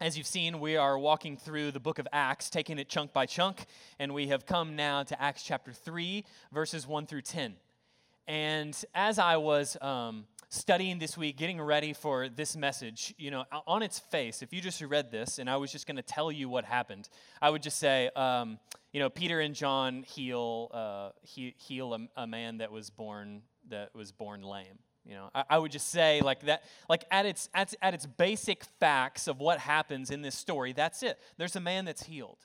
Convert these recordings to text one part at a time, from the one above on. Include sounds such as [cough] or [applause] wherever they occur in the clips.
As you've seen, we are walking through the book of Acts, taking it chunk by chunk, and we have come now to Acts chapter 3, verses 1 through 10. And as I was um, studying this week, getting ready for this message, you know, on its face, if you just read this and I was just going to tell you what happened, I would just say, um, you know, Peter and John heal, uh, he, heal a, a man that was born that was born lame. You know, I, I, would just say like that, like at its, at, at its basic facts of what happens in this story, that's it. There's a man that's healed.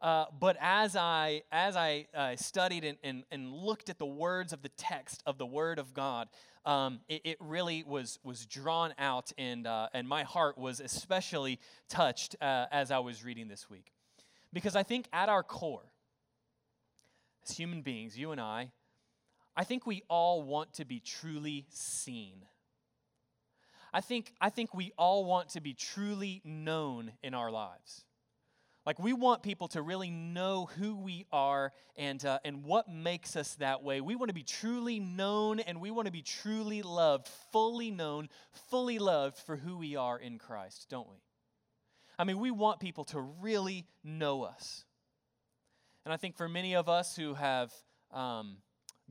Uh, but as I, as I uh, studied and, and, and looked at the words of the text of the Word of God, um, it, it, really was, was drawn out, and, uh, and my heart was especially touched uh, as I was reading this week. Because I think at our core, as human beings, you and I, I think we all want to be truly seen. I think, I think we all want to be truly known in our lives. Like, we want people to really know who we are and, uh, and what makes us that way. We want to be truly known and we want to be truly loved, fully known, fully loved for who we are in Christ, don't we? I mean, we want people to really know us. And I think for many of us who have um,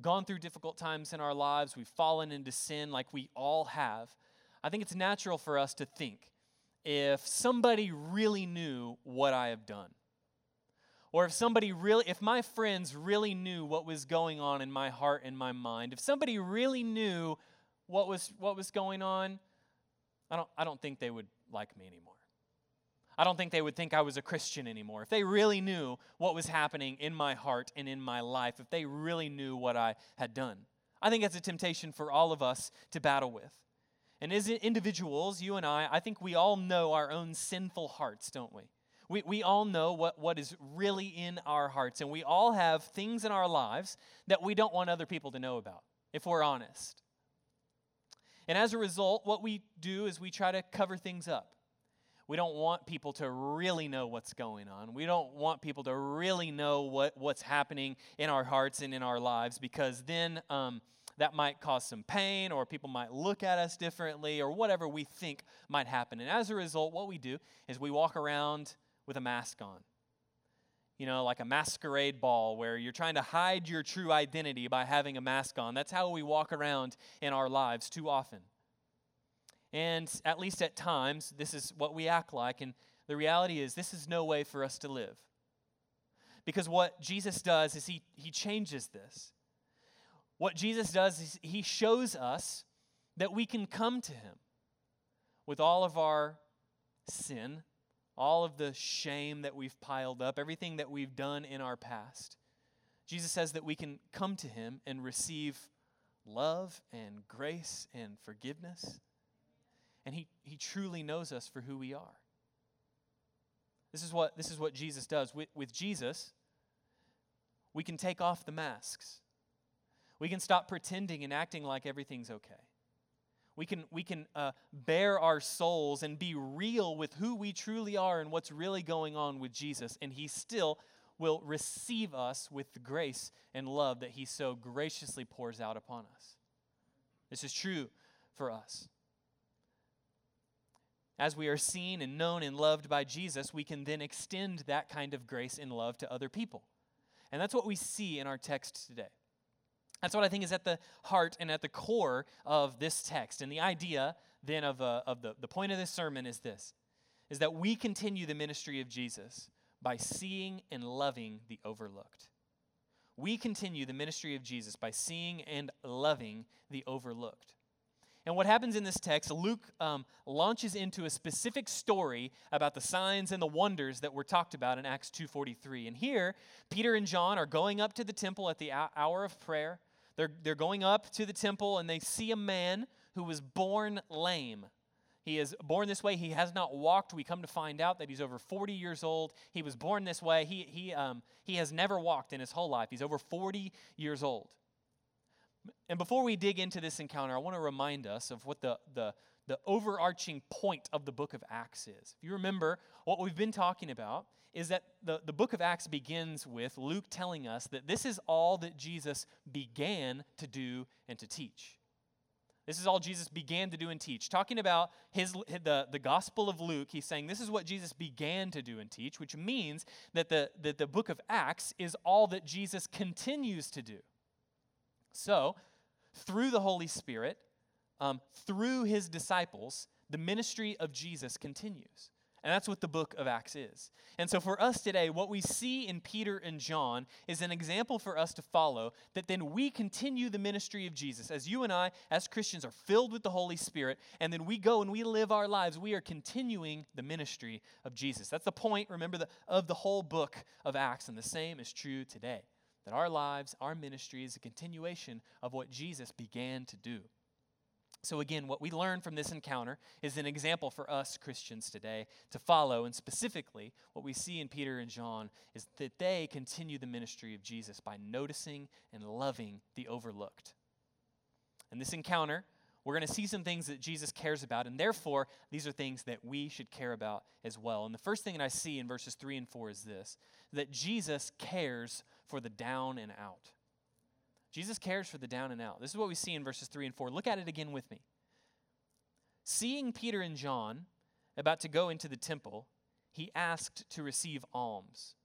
gone through difficult times in our lives, we've fallen into sin like we all have, I think it's natural for us to think if somebody really knew what I have done. Or if somebody really, if my friends really knew what was going on in my heart and my mind, if somebody really knew what was, what was going on, I don't, I don't think they would like me anymore. I don't think they would think I was a Christian anymore. If they really knew what was happening in my heart and in my life, if they really knew what I had done. I think that's a temptation for all of us to battle with. And as individuals, you and I, I think we all know our own sinful hearts, don't we? We, we all know what, what is really in our hearts, and we all have things in our lives that we don't want other people to know about, if we're honest. And as a result, what we do is we try to cover things up. We don't want people to really know what's going on. We don't want people to really know what, what's happening in our hearts and in our lives because then um, that might cause some pain or people might look at us differently or whatever we think might happen. And as a result, what we do is we walk around with a mask on. You know, like a masquerade ball where you're trying to hide your true identity by having a mask on. That's how we walk around in our lives too often. And at least at times, this is what we act like. And the reality is, this is no way for us to live. Because what Jesus does is he, he changes this. What Jesus does is he shows us that we can come to him with all of our sin, all of the shame that we've piled up, everything that we've done in our past. Jesus says that we can come to him and receive love and grace and forgiveness and he, he truly knows us for who we are. This is what, this is what Jesus does. With, with Jesus, we can take off the masks. We can stop pretending and acting like everything's okay. We can, we can uh, bare our souls and be real with who we truly are and what's really going on with Jesus, and He still will receive us with the grace and love that He so graciously pours out upon us. This is true for us. As we are seen and known and loved by Jesus, we can then extend that kind of grace and love to other people. And that's what we see in our text today. That's what I think is at the heart and at the core of this text. And the idea then of, uh, of the, the point of this sermon is this is that we continue the ministry of Jesus by seeing and loving the overlooked. We continue the ministry of Jesus by seeing and loving the overlooked. And what happens in this text, Luke um, launches into a specific story about the signs and the wonders that were talked about in Acts 2.43. And here, Peter and John are going up to the temple at the hour of prayer. They're, they're going up to the temple and they see a man who was born lame. He is born this way. He has not walked. We come to find out that he's over 40 years old. He was born this way. He, he, um, he has never walked in his whole life. He's over 40 years old. And before we dig into this encounter, I want to remind us of what the, the, the overarching point of the book of Acts is. If you remember, what we've been talking about is that the, the book of Acts begins with Luke telling us that this is all that Jesus began to do and to teach. This is all Jesus began to do and teach. Talking about his, the, the Gospel of Luke, he's saying this is what Jesus began to do and teach, which means that the, that the book of Acts is all that Jesus continues to do. So, through the Holy Spirit, um, through his disciples, the ministry of Jesus continues. And that's what the book of Acts is. And so for us today, what we see in Peter and John is an example for us to follow that then we continue the ministry of Jesus. As you and I, as Christians, are filled with the Holy Spirit, and then we go and we live our lives, we are continuing the ministry of Jesus. That's the point, remember, the, of the whole book of Acts. And the same is true today that our lives, our ministry is a continuation of what Jesus began to do. So, again, what we learn from this encounter is an example for us Christians today to follow. And specifically, what we see in Peter and John is that they continue the ministry of Jesus by noticing and loving the overlooked. In this encounter, we're going to see some things that Jesus cares about, and therefore, these are things that we should care about as well. And the first thing that I see in verses 3 and 4 is this that Jesus cares for the down and out. Jesus cares for the down and out. This is what we see in verses 3 and 4. Look at it again with me. Seeing Peter and John about to go into the temple, he asked to receive alms.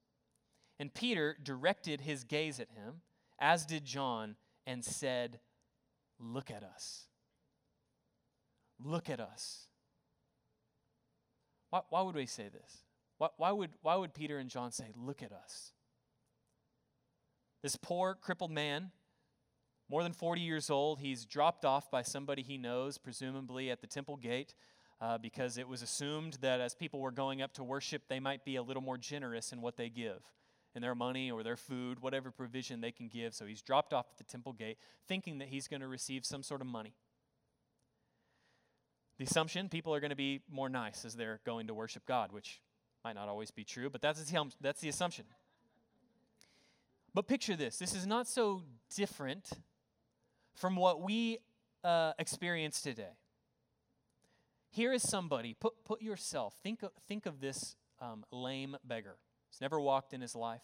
And Peter directed his gaze at him, as did John, and said, Look at us. Look at us. Why, why would we say this? Why, why, would, why would Peter and John say, Look at us? This poor, crippled man more than 40 years old. He's dropped off by somebody he knows, presumably at the temple gate, uh, because it was assumed that as people were going up to worship, they might be a little more generous in what they give in their money or their food, whatever provision they can give. So he's dropped off at the temple gate, thinking that he's going to receive some sort of money. The assumption people are going to be more nice as they're going to worship God, which might not always be true, but that's the, that's the assumption. But picture this this is not so different from what we uh, experience today. Here is somebody, put, put yourself, think of, think of this um, lame beggar. He's never walked in his life.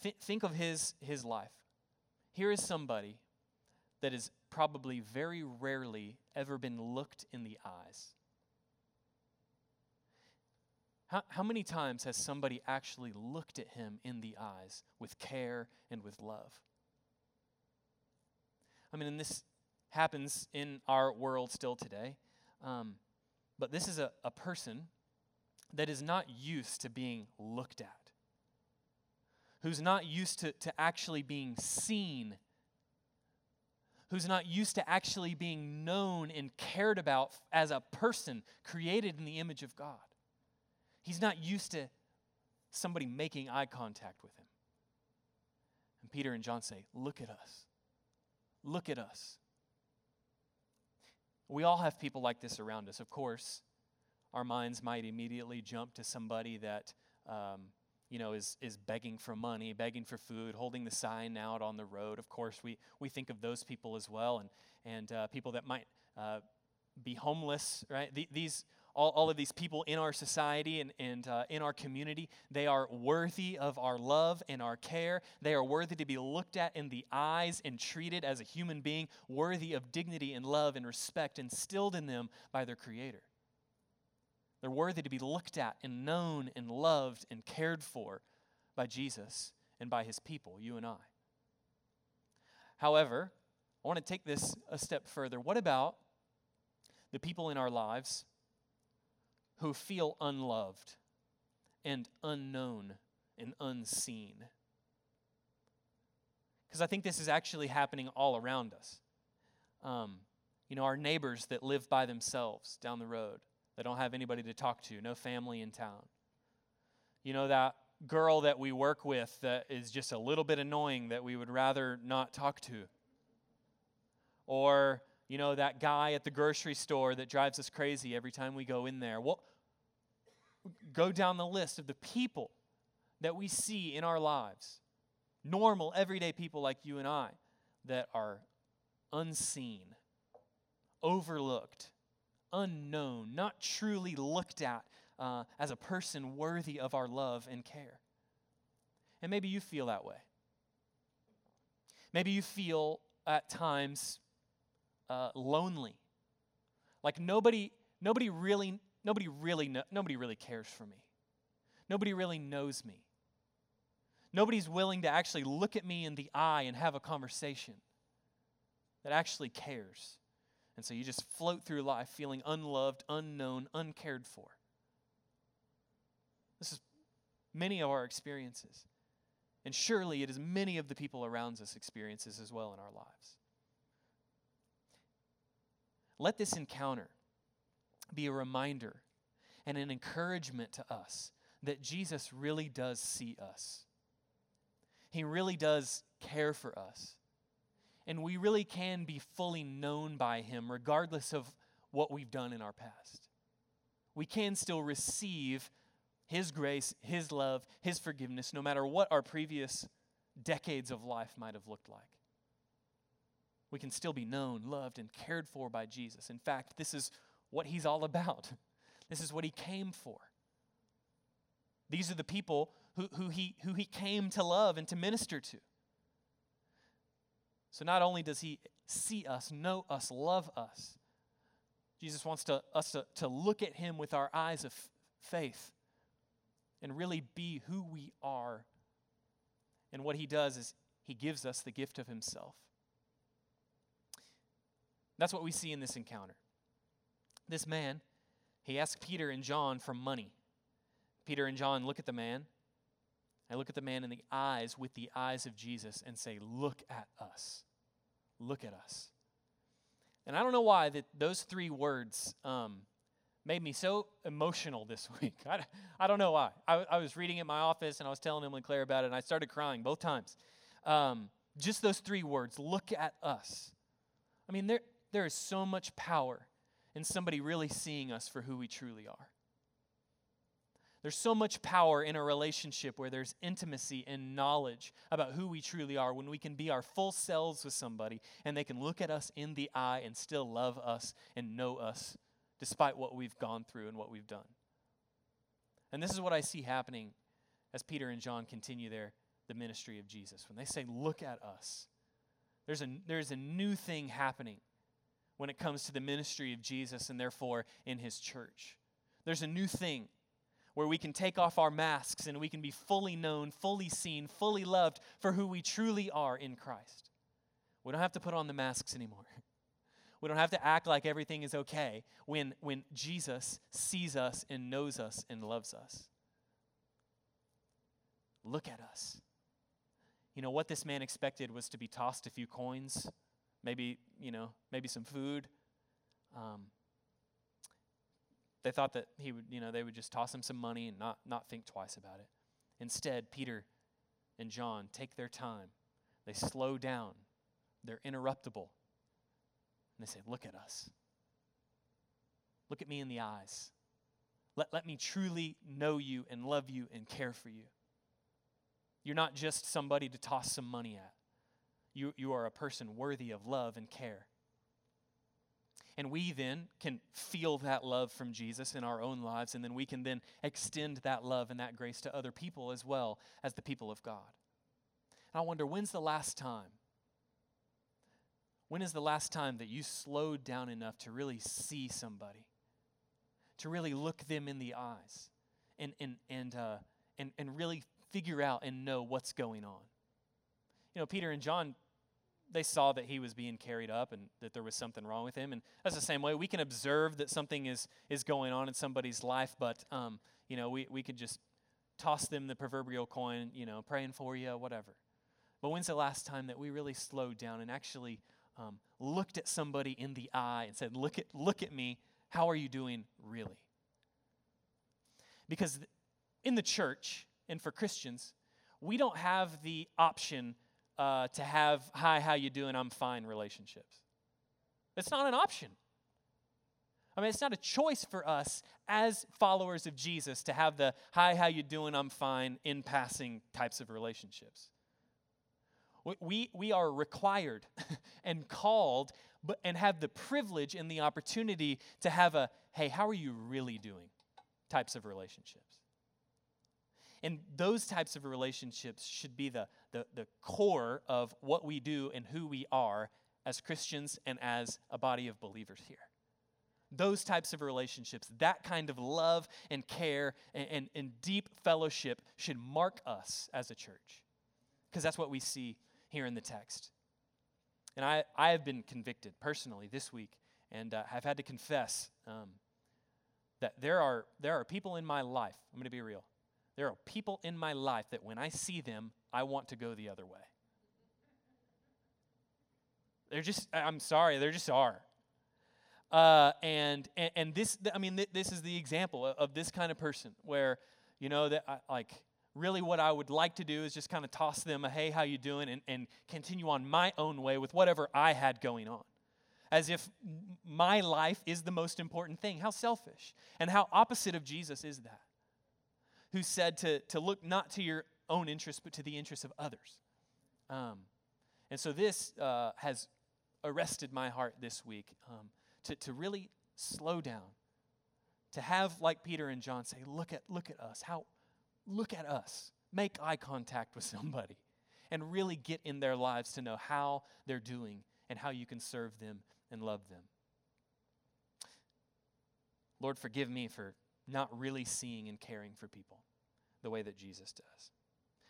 Th- think of his, his life. Here is somebody that has probably very rarely ever been looked in the eyes. How, how many times has somebody actually looked at him in the eyes with care and with love? I mean, and this happens in our world still today. Um, but this is a, a person that is not used to being looked at, who's not used to, to actually being seen, who's not used to actually being known and cared about as a person created in the image of God. He's not used to somebody making eye contact with him. And Peter and John say, Look at us. Look at us. We all have people like this around us. Of course, our minds might immediately jump to somebody that, um, you know, is, is begging for money, begging for food, holding the sign out on the road. Of course, we, we think of those people as well, and, and uh, people that might uh, be homeless, right? The, these all, all of these people in our society and, and uh, in our community, they are worthy of our love and our care. They are worthy to be looked at in the eyes and treated as a human being, worthy of dignity and love and respect instilled in them by their Creator. They're worthy to be looked at and known and loved and cared for by Jesus and by his people, you and I. However, I want to take this a step further. What about the people in our lives who feel unloved and unknown and unseen. Because I think this is actually happening all around us. Um, you know, our neighbors that live by themselves down the road, that don't have anybody to talk to, no family in town. You know, that girl that we work with that is just a little bit annoying that we would rather not talk to. Or you know, that guy at the grocery store that drives us crazy every time we go in there. Well, go down the list of the people that we see in our lives, normal, everyday people like you and I, that are unseen, overlooked, unknown, not truly looked at uh, as a person worthy of our love and care. And maybe you feel that way. Maybe you feel at times uh, lonely. Like nobody, nobody really, nobody really, nobody really cares for me. Nobody really knows me. Nobody's willing to actually look at me in the eye and have a conversation that actually cares. And so you just float through life feeling unloved, unknown, uncared for. This is many of our experiences. And surely it is many of the people around us experiences as well in our lives. Let this encounter be a reminder and an encouragement to us that Jesus really does see us. He really does care for us. And we really can be fully known by Him regardless of what we've done in our past. We can still receive His grace, His love, His forgiveness, no matter what our previous decades of life might have looked like. We can still be known, loved, and cared for by Jesus. In fact, this is what He's all about. [laughs] This is what He came for. These are the people who, who, he, who he came to love and to minister to. So not only does he see us, know us, love us, Jesus wants to, us to, to look at him with our eyes of faith and really be who we are. And what he does is he gives us the gift of himself. That's what we see in this encounter. This man, he asked Peter and John for money. Peter and John look at the man. I look at the man in the eyes with the eyes of Jesus and say, Look at us. Look at us. And I don't know why that those three words um, made me so emotional this [laughs] week. I, I don't know why. I, I was reading in my office and I was telling Emily Claire about it, and I started crying both times. Um, just those three words look at us. I mean, there, there is so much power in somebody really seeing us for who we truly are. There's so much power in a relationship where there's intimacy and knowledge about who we truly are when we can be our full selves with somebody and they can look at us in the eye and still love us and know us despite what we've gone through and what we've done. And this is what I see happening as Peter and John continue their the ministry of Jesus. When they say, Look at us, there's a, there's a new thing happening when it comes to the ministry of Jesus and therefore in his church. There's a new thing where we can take off our masks and we can be fully known, fully seen, fully loved for who we truly are in Christ. We don't have to put on the masks anymore. [laughs] We don't have to act like everything is okay when, when Jesus sees us and knows us and loves us. Look at us. You know, what this man expected was to be tossed a few coins, maybe, you know, maybe some food. Um, they thought that he would, you know, they would just toss him some money and not, not think twice about it. Instead, Peter and John take their time. They slow down. They're interruptible. And they say, Look at us. Look at me in the eyes. Let, let me truly know you and love you and care for you. You're not just somebody to toss some money at, you, you are a person worthy of love and care. And we then can feel that love from Jesus in our own lives, and then we can then extend that love and that grace to other people as well as the people of God. And I wonder when's the last time? When is the last time that you slowed down enough to really see somebody, to really look them in the eyes, and, and, and, uh, and, and really figure out and know what's going on? You know, Peter and John they saw that he was being carried up and that there was something wrong with him. And that's the same way. We can observe that something is, is going on in somebody's life, but, um, you know, we, we could just toss them the proverbial coin, you know, praying for you, whatever. But when's the last time that we really slowed down and actually um, looked at somebody in the eye and said, look at, look at me, how are you doing really? Because in the church and for Christians, we don't have the option uh, to have hi how you doing? I'm fine relationships. It's not an option. I mean it's not a choice for us as followers of jesus to have the hi how you doing? I'm fine in passing types of relationships. We, we are required [laughs] and called but, and have the privilege and the opportunity to have a hey how are you really doing? types of relationships and those types of relationships should be the, the, the core of what we do and who we are as Christians and as a body of believers here. Those types of relationships, that kind of love and care and, and, and deep fellowship should mark us as a church. Because that's what we see here in the text. And I, I have been convicted personally this week and uh, have had to confess um, that there are, there are people in my life, I'm going to be real. There are people in my life that when I see them, I want to go the other way. They're just, I'm sorry, there just are. Uh, and, and, and this, I mean, th- this is the example of, of, this kind of person where, you know, that I, like, really what I would like to do is just kind of toss them a, hey, how you doing? And, and continue on my own way with whatever I had going on. As if my life is the most important thing. How selfish. And how opposite of Jesus is that? Who said to, to look not to your own interests, but to the interests of others. Um, and so this uh, has arrested my heart this week um, to, to really slow down, to have, like Peter and John say, look at, look at us. How, look at us. Make eye contact with [laughs] somebody and really get in their lives to know how they're doing and how you can serve them and love them. Lord, forgive me for not really seeing and caring for people the way that Jesus does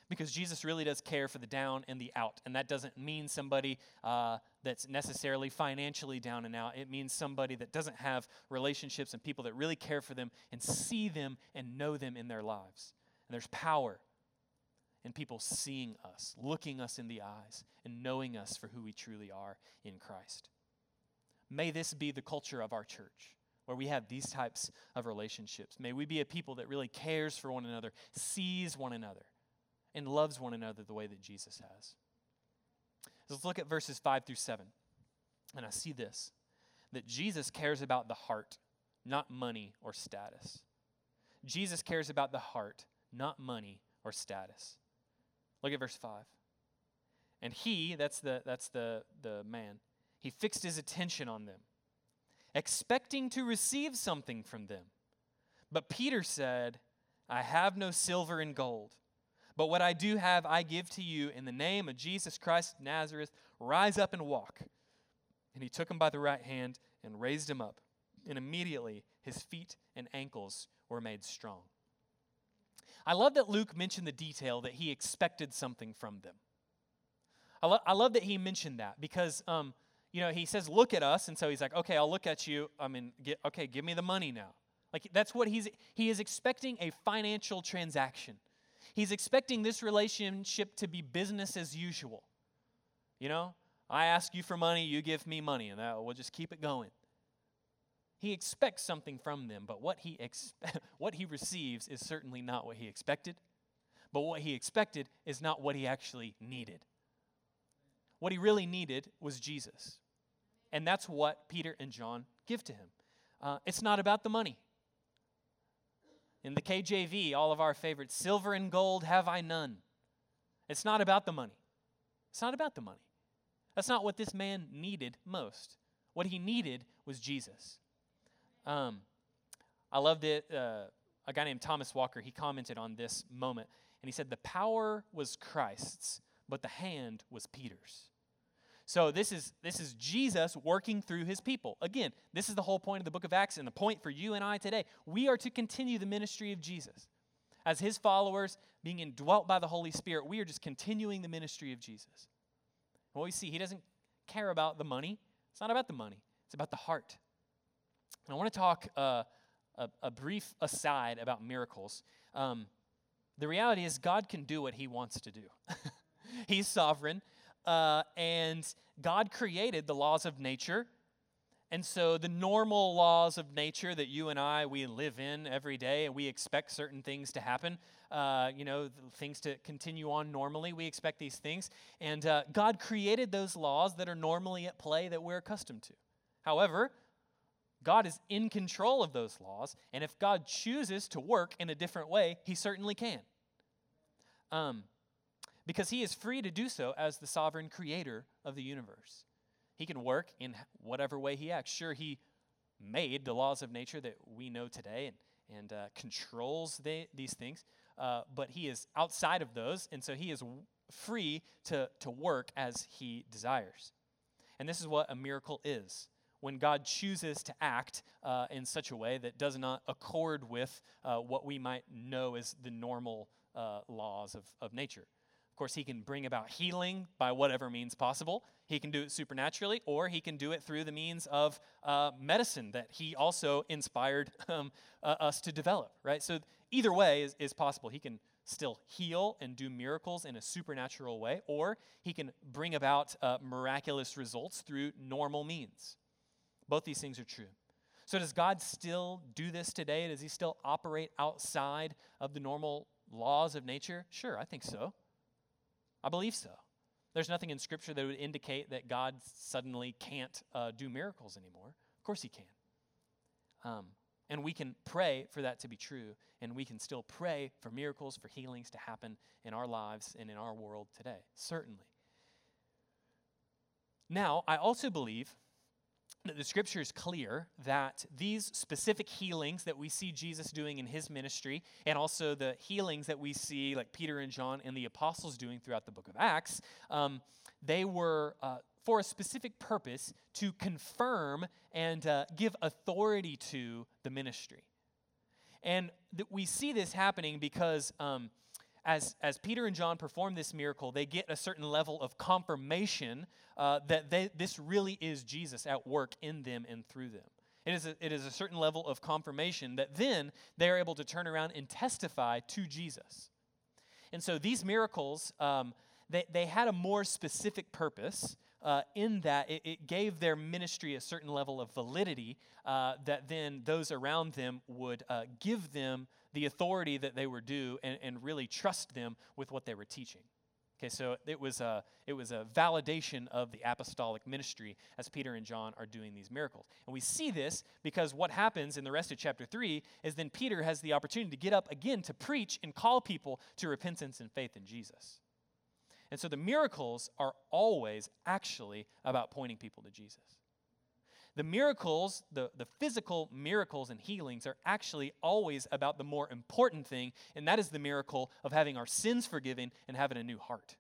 because Jesus really does care for the down and the out. And that doesn't mean somebody uh, that's necessarily financially down and out. It means somebody that doesn't have relationships and people that really care for them and see them and know them in their lives. And there's power in people seeing us, looking us in the eyes, and knowing us for who we truly are in Christ. May this be the culture of our church where we have these types of relationships. May we be a people that really cares for one another, sees one another, and loves one another the way that Jesus has. Let's look at verses 5 through 7. And I see this that Jesus cares about the heart, not money or status. Jesus cares about the heart, not money or status. Look at verse 5. And he, that's the, that's the, the man, he fixed his attention on them, expecting to receive something from them. But Peter said, I have no silver and gold but what I do have, I give to you in the name of Jesus Christ of Nazareth. Rise up and walk. And he took him by the right hand and raised him up. And immediately his feet and ankles were made strong. I love that Luke mentioned the detail that he expected something from them. I, lo- I love that he mentioned that because, um, you know, he says, look at us. And so he's like, okay, I'll look at you. I mean, get, okay, give me the money now. Like, that's what he's, he is expecting a financial transaction. He's expecting this relationship to be business as usual. You know, I ask you for money, you give me money, and that, we'll just keep it going. He expects something from them, but what he, expe- [laughs] what he receives is certainly not what he expected. But what he expected is not what he actually needed. What he really needed was Jesus. And that's what Peter and John give to him. Uh, it's not about the money. In the KJV, all of our favorites, silver and gold have I none. It's not about the money. It's not about the money. That's not what this man needed most. What he needed was Jesus. Um, I loved it. Uh, a guy named Thomas Walker, he commented on this moment, and he said, The power was Christ's, but the hand was Peter's. So this is this is Jesus working through his people. Again, this is the whole point of the book of Acts and the point for you and I today. We are to continue the ministry of Jesus. As his followers, being indwelt by the Holy Spirit, we are just continuing the ministry of Jesus. what we see, he doesn't care about the money. It's not about the money. It's about the heart. And I want to talk uh, a, a, brief aside about miracles. Um, the reality is, God can do what He wants to do. [laughs] [laughs] He's sovereign. Uh, and God created the laws of nature. And so the normal laws of nature that you and I, we live in every day, and we expect certain things to happen, uh, you know, things to continue on normally. We expect these things. And uh, God created those laws that are normally at play that we're accustomed to. However, God is in control of those laws, and if God chooses to work in a different way, He certainly can. Um, because he is free to do so as the sovereign creator of the universe. He can work in whatever way he acts. Sure, he made the laws of nature that we know today and, and uh, controls these things, uh, but he is outside of those, and so he is free to, to work as he desires. And this is what a miracle is when God chooses to act uh, in such a way that does not accord with uh, what we might know as the normal uh, laws of, of nature. Course, He can bring about healing by whatever means possible. He can do it supernaturally, or He can do it through the means of uh, medicine that He also inspired [laughs] um, uh, us to develop, right? So, either way is, is possible. He can still heal and do miracles in a supernatural way, or He can bring about uh, miraculous results through normal means. Both these things are true. So, does God still do this today? Does He still operate outside of the normal laws of nature? Sure, I think so. I believe so. There's nothing in Scripture that would indicate that God suddenly can't uh, do miracles anymore. Of course, He can. Um, and we can pray for that to be true, and we can still pray for miracles, for healings to happen in our lives and in our world today, certainly. Now, I also believe the scripture is clear that these specific healings that we see Jesus doing in his ministry, and also the healings that we see, like Peter and John and the apostles doing throughout the book of Acts, um, they were uh, for a specific purpose to confirm and uh, give authority to the ministry. And we see this happening because. Um, as, as Peter and John perform this miracle, they get a certain level of confirmation uh, that they, this really is Jesus at work in them and through them. It is, a, it is a certain level of confirmation that then they are able to turn around and testify to Jesus. And so these miracles, um, they, they had a more specific purpose uh, in that it, it, gave their ministry a certain level of validity uh, that then those around them would uh, give them the authority that they were due and, and really trust them with what they were teaching. Okay, so it was, a, it was a validation of the apostolic ministry as Peter and John are doing these miracles. And we see this because what happens in the rest of chapter 3 is then Peter has the opportunity to get up again to preach and call people to repentance and faith in Jesus. And so the miracles are always actually about pointing people to Jesus. The miracles, the, the physical miracles and healings, are actually always about the more important thing, and that is the miracle of having our sins forgiven and having a new heart.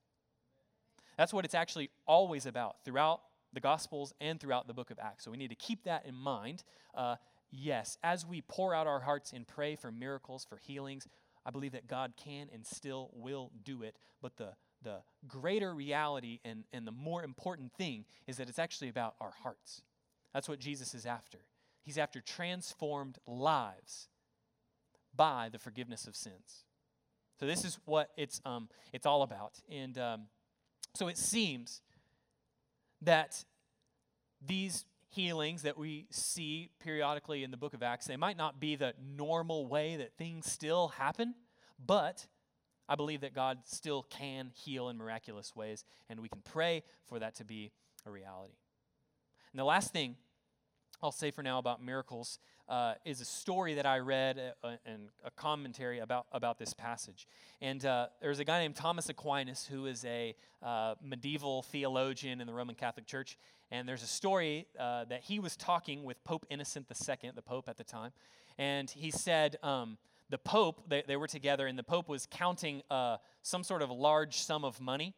That's what it's actually always about throughout the Gospels and throughout the book of Acts. So we need to keep that in mind. Uh, yes, as we pour out our hearts and pray for miracles, for healings, I believe that God can and still will do it. But the, the greater reality and, and the more important thing is that it's actually about our hearts. That's what Jesus is after. He's after transformed lives by the forgiveness of sins. So this is what it's um, it's all about. And um, so it seems that these healings that we see periodically in the book of Acts, they might not be the normal way that things still happen, but I believe that God still can heal in miraculous ways, and we can pray for that to be a reality. And the last thing I'll say for now about miracles uh, is a story that I read uh, and a commentary about, about this passage. And uh, there's a guy named Thomas Aquinas who is a uh, medieval theologian in the Roman Catholic Church. And there's a story uh, that he was talking with Pope Innocent II, the Pope at the time. And he said, um, the Pope, they, they, were together, and the Pope was counting uh, some sort of large sum of money.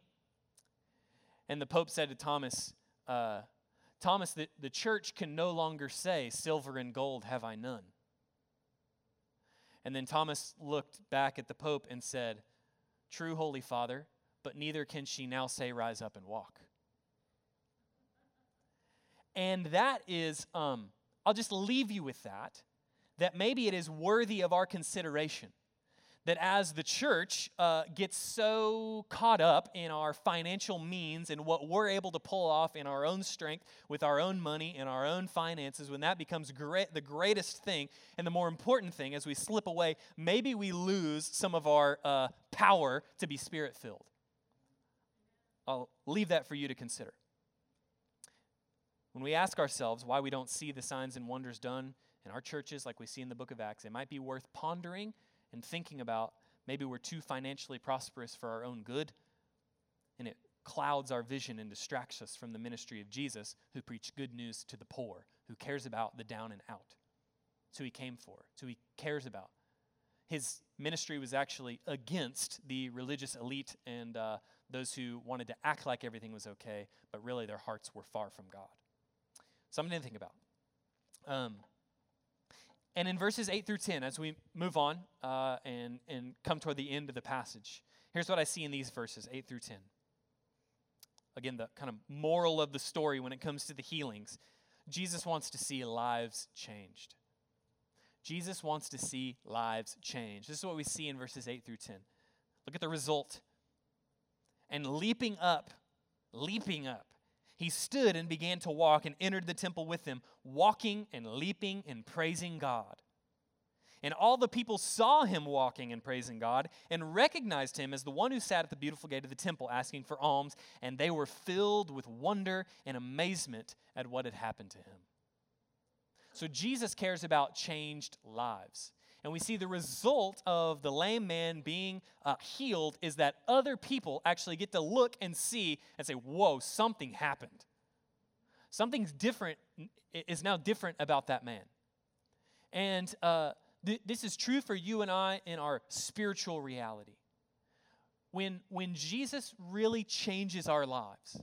And the Pope said to Thomas, Thomas, the, the church can no longer say, Silver and gold have I none. And then Thomas looked back at the Pope and said, True, Holy Father, but neither can she now say, Rise up and walk. And that is, um, I'll just leave you with that, that maybe it is worthy of our consideration that as the church uh, gets so caught up in our financial means and what we're able to pull off in our own strength with our own money and our own finances, when that becomes great, the greatest thing and the more important thing as we slip away, maybe we lose some of our uh, power to be spirit filled. I'll leave that for you to consider. When we ask ourselves why we don't see the signs and wonders done in our churches like we see in the book of Acts, it might be worth pondering and thinking about maybe we're too financially prosperous for our own good, and it clouds our vision and distracts us from the ministry of Jesus, who preached good news to the poor, who cares about the down and out. It's who he came for, it's who he cares about. his ministry was actually against the religious elite and uh, those who wanted to act like everything was okay, but really their hearts were far from God. Something to think about. Um, and in verses 8 through 10, as we move on uh, and, and come toward the end of the passage, here's what I see in these verses 8 through 10. Again, the kind of moral of the story when it comes to the healings Jesus wants to see lives changed. Jesus wants to see lives change. This is what we see in verses 8 through 10. Look at the result. And leaping up, leaping up, he stood and began to walk and entered the temple with them, walking and leaping and praising God. And all the people saw him walking and praising God and recognized him as the one who sat at the beautiful gate of the temple asking for alms, and they were filled with wonder and amazement at what had happened to him. So Jesus cares about changed lives. And we see the result of the lame man being uh, healed is that other people actually get to look and see and say, Whoa, something happened. Something's different, is now different about that man. And uh, th- this is true for you and I in our spiritual reality. When, when Jesus really changes our lives,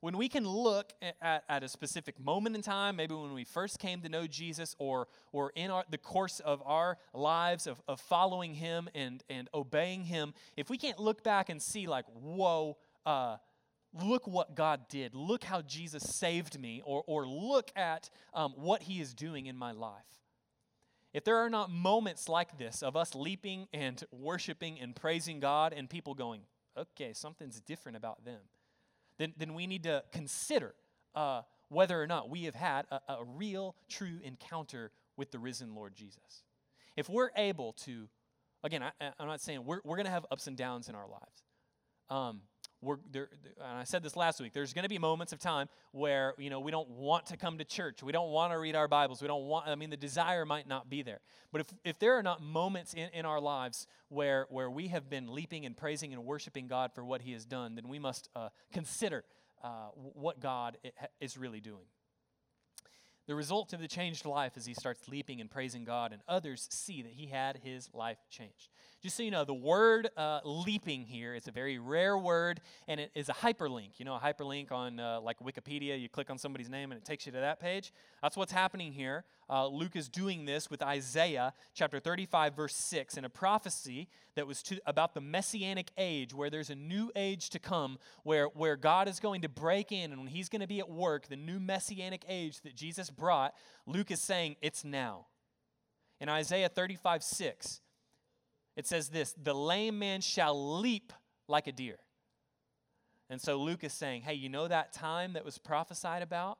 when we can look at, at, a specific moment in time, maybe when we first came to know Jesus or, or in our, the course of our lives of, of following Him and, and obeying Him, if we can't look back and see, like, whoa, uh, look what God did, look how Jesus saved me, or, or look at um, what He is doing in my life. If there are not moments like this of us leaping and worshiping and praising God and people going, okay, something's different about them then, then we need to consider uh, whether or not we have had a, a real, true encounter with the risen Lord Jesus. If we're able to, again, I, am not saying we're, we're going to have ups and downs in our lives. Um, we're there, and I said this last week. There's going to be moments of time where you know we don't want to come to church. We don't want to read our Bibles. We don't want. I mean, the desire might not be there. But if if there are not moments in, in our lives where where we have been leaping and praising and worshiping God for what He has done, then we must uh, consider uh, what God is really doing. The result of the changed life is he starts leaping and praising God, and others see that he had his life changed. Just so you know, the word uh, leaping here is a very rare word, and it is a hyperlink. You know, a hyperlink on uh, like Wikipedia, you click on somebody's name and it takes you to that page. That's what's happening here. Uh, Luke is doing this with Isaiah chapter 35, verse 6, in a prophecy that was to, about the messianic age, where there's a new age to come, where, where God is going to break in, and when he's going to be at work, the new messianic age that Jesus brought, Luke is saying, it's now. In Isaiah 35, 6, it says this the lame man shall leap like a deer. And so Luke is saying, hey, you know that time that was prophesied about?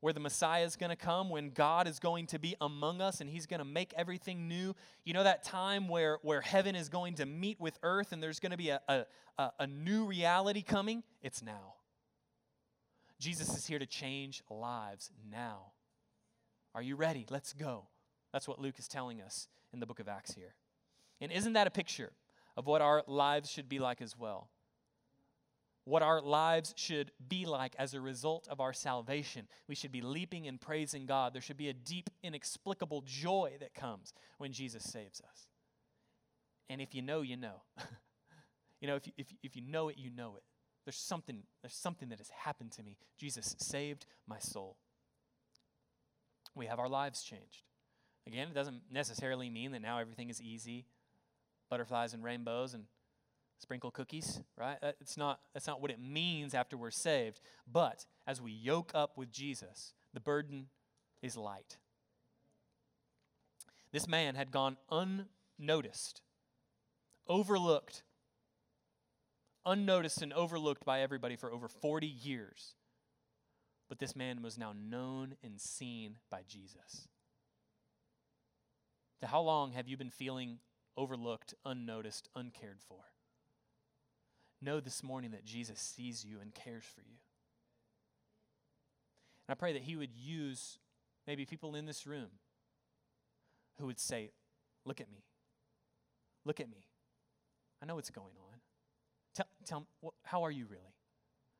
Where the Messiah is going to come, when God is going to be among us and he's going to make everything new. You know that time where, where heaven is going to meet with earth and there's going to be a, a, a new reality coming? It's now. Jesus is here to change lives now. Are you ready? Let's go. That's what Luke is telling us in the book of Acts here. And isn't that a picture of what our lives should be like as well? What our lives should be like as a result of our salvation. We should be leaping and praising God. There should be a deep, inexplicable joy that comes when Jesus saves us. And if you know, you know. [laughs] you know, if you, if, if you know it, you know it. There's something, there's something that has happened to me. Jesus saved my soul. We have our lives changed. Again, it doesn't necessarily mean that now everything is easy butterflies and rainbows and sprinkle cookies, right? It's not, that's not what it means after we're saved. But as we yoke up with Jesus, the burden is light. This man had gone unnoticed, overlooked, unnoticed and overlooked by everybody for over 40 years. But this man was now known and seen by Jesus. How long have you been feeling overlooked, unnoticed, uncared for. Know this morning that Jesus sees you and cares for you. And I pray that He would use maybe people in this room who would say, Look at me. Look at me. I know what's going on. Tell, tell how are you really?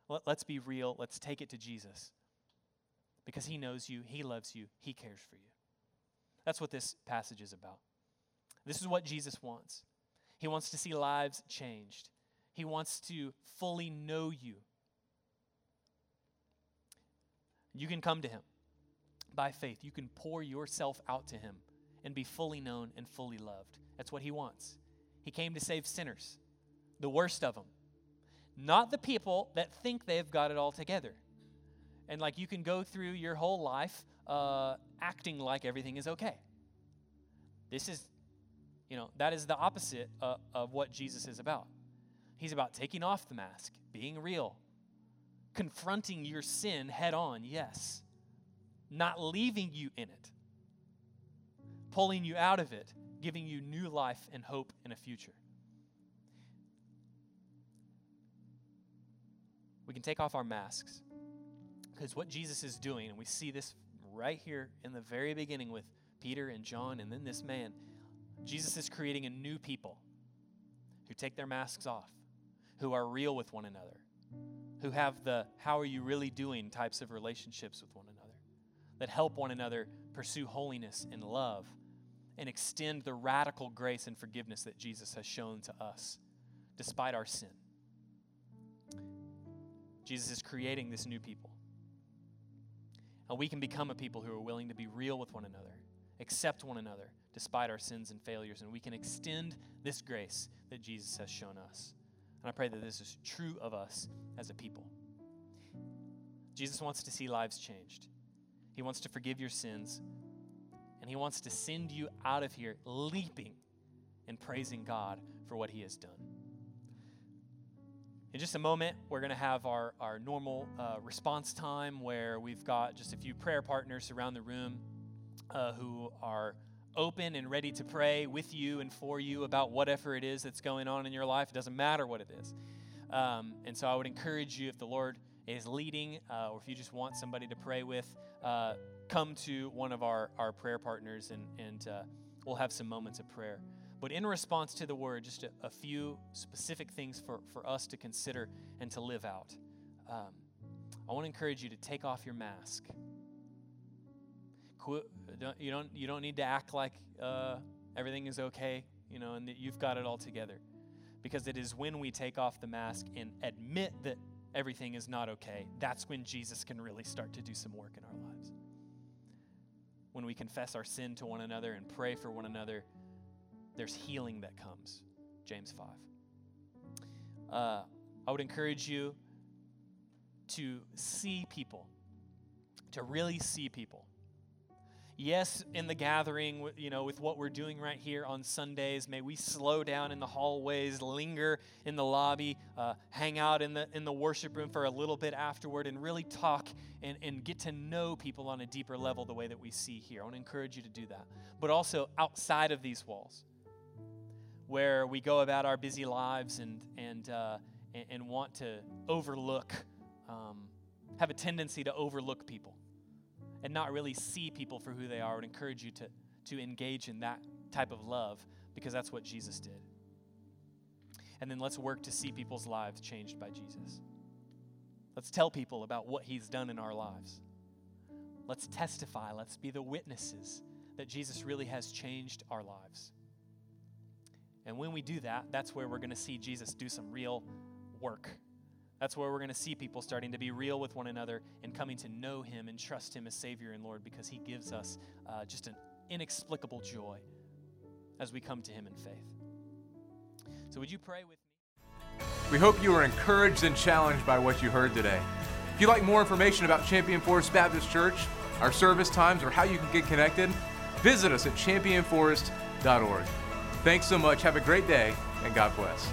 Let, let's be real. Let's take it to Jesus because He knows you, He loves you, He cares for you. That's what this passage is about. This is what Jesus wants. He wants to see lives changed, He wants to fully know you. You can come to Him by faith. You can pour yourself out to Him and be fully known and fully loved. That's what He wants. He came to save sinners, the worst of them, not the people that think they've got it all together. And like you can go through your whole life uh, acting like everything is okay. This is, you know, that is the opposite uh, of what Jesus is about. He's about taking off the mask, being real, confronting your sin head on, yes, not leaving you in it, pulling you out of it, giving you new life and hope and a future. We can take off our masks because what Jesus is doing, and we see this right here in the very beginning with Peter and John and then this man, Jesus is creating a new people who take their masks off, who are real with one another, who have the how are you really doing types of relationships with one another, that help one another pursue holiness and love and extend the radical grace and forgiveness that Jesus has shown to us despite our sin. Jesus is creating this new people. And we can become a people who are willing to be real with one another, accept one another despite our sins and failures, and we can extend this grace that Jesus has shown us. And I pray that this is true of us as a people. Jesus wants to see lives changed. He wants to forgive your sins, and He wants to send you out of here leaping and praising God for what He has done. In just a moment, we're going to have our, our normal uh, response time where we've got just a few prayer partners around the room uh, who are open and ready to pray with you and for you about whatever it is that's going on in your life. It doesn't matter what it is. Um, and so I would encourage you, if the Lord is leading, uh, or if you just want somebody to pray with, uh, come to one of our, our prayer partners and, and uh, we'll have some moments of prayer. But in response to the word, just a, a few specific things for, for us to consider and to live out. Um, I want to encourage you to take off your mask. Don't, you, don't, you don't need to act like uh, everything is okay, you know, and that you've got it all together. Because it is when we take off the mask and admit that everything is not okay, that's when Jesus can really start to do some work in our lives. When we confess our sin to one another and pray for one another there's healing that comes. James 5. Uh, I would encourage you to see people, to really see people. Yes, in the gathering, you know, with what we're doing right here on Sundays, may we slow down in the hallways, linger in the lobby, uh, hang out in the in the worship room for a little bit afterward, and really talk and, and get to know people on a deeper level the way that we see here. I want to encourage you to do that. But also outside of these walls where we go about our busy lives and, and, uh, and, and, want to overlook, um, have a tendency to overlook people and not really see people for who they are. I would encourage you to, to engage in that type of love because that's what Jesus did. And then let's work to see people's lives changed by Jesus. Let's tell people about what he's done in our lives. Let's testify. Let's be the witnesses that Jesus really has changed our lives. And when we do that, that's where we're going to see Jesus do some real work. That's where we're going to see people starting to be real with one another and coming to know Him and trust Him as Savior and Lord because He gives us uh, just an inexplicable joy as we come to Him in faith. So, would you pray with me? We hope you are encouraged and challenged by what you heard today. If you'd like more information about Champion Forest Baptist Church, our service times, or how you can get connected, visit us at championforest.org. Thanks so much. Have a great day, and God bless.